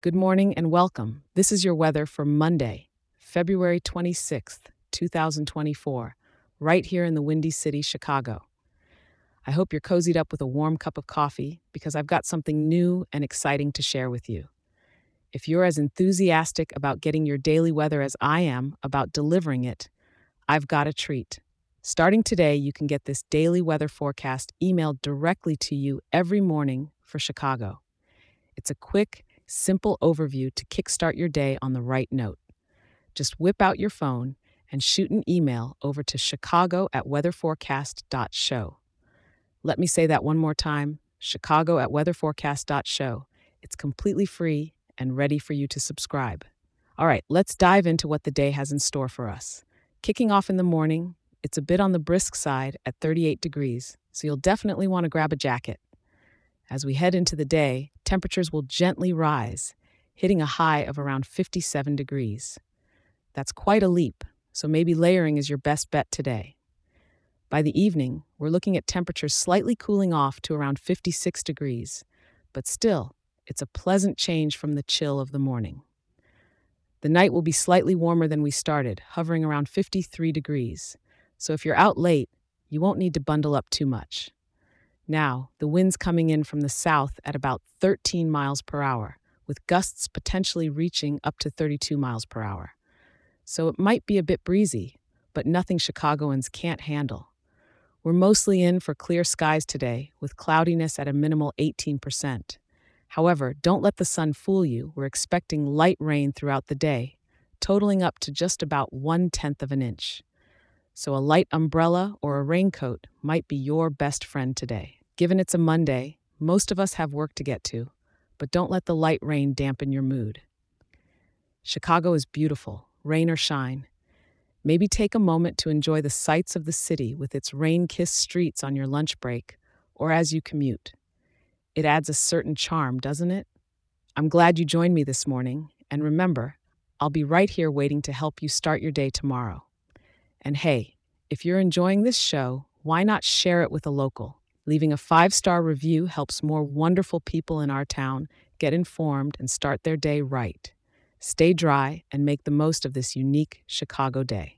Good morning and welcome. This is your weather for Monday, February 26th, 2024, right here in the Windy City, Chicago. I hope you're cozied up with a warm cup of coffee because I've got something new and exciting to share with you. If you're as enthusiastic about getting your daily weather as I am about delivering it, I've got a treat. Starting today, you can get this daily weather forecast emailed directly to you every morning for Chicago. It's a quick, simple overview to kickstart your day on the right note. Just whip out your phone and shoot an email over to chicago at weatherforecast.show. Let me say that one more time chicago at weatherforecast.show. It's completely free and ready for you to subscribe. All right, let's dive into what the day has in store for us. Kicking off in the morning, it's a bit on the brisk side at 38 degrees, so you'll definitely want to grab a jacket. As we head into the day, temperatures will gently rise, hitting a high of around 57 degrees. That's quite a leap, so maybe layering is your best bet today. By the evening, we're looking at temperatures slightly cooling off to around 56 degrees, but still, it's a pleasant change from the chill of the morning. The night will be slightly warmer than we started, hovering around 53 degrees, so if you're out late, you won't need to bundle up too much. Now, the wind's coming in from the south at about 13 miles per hour, with gusts potentially reaching up to 32 miles per hour. So it might be a bit breezy, but nothing Chicagoans can't handle. We're mostly in for clear skies today, with cloudiness at a minimal 18%. However, don't let the sun fool you. We're expecting light rain throughout the day, totaling up to just about one tenth of an inch. So a light umbrella or a raincoat might be your best friend today. Given it's a Monday, most of us have work to get to, but don't let the light rain dampen your mood. Chicago is beautiful, rain or shine. Maybe take a moment to enjoy the sights of the city with its rain kissed streets on your lunch break or as you commute. It adds a certain charm, doesn't it? I'm glad you joined me this morning, and remember, I'll be right here waiting to help you start your day tomorrow. And hey, if you're enjoying this show, why not share it with a local? Leaving a five star review helps more wonderful people in our town get informed and start their day right. Stay dry and make the most of this unique Chicago day.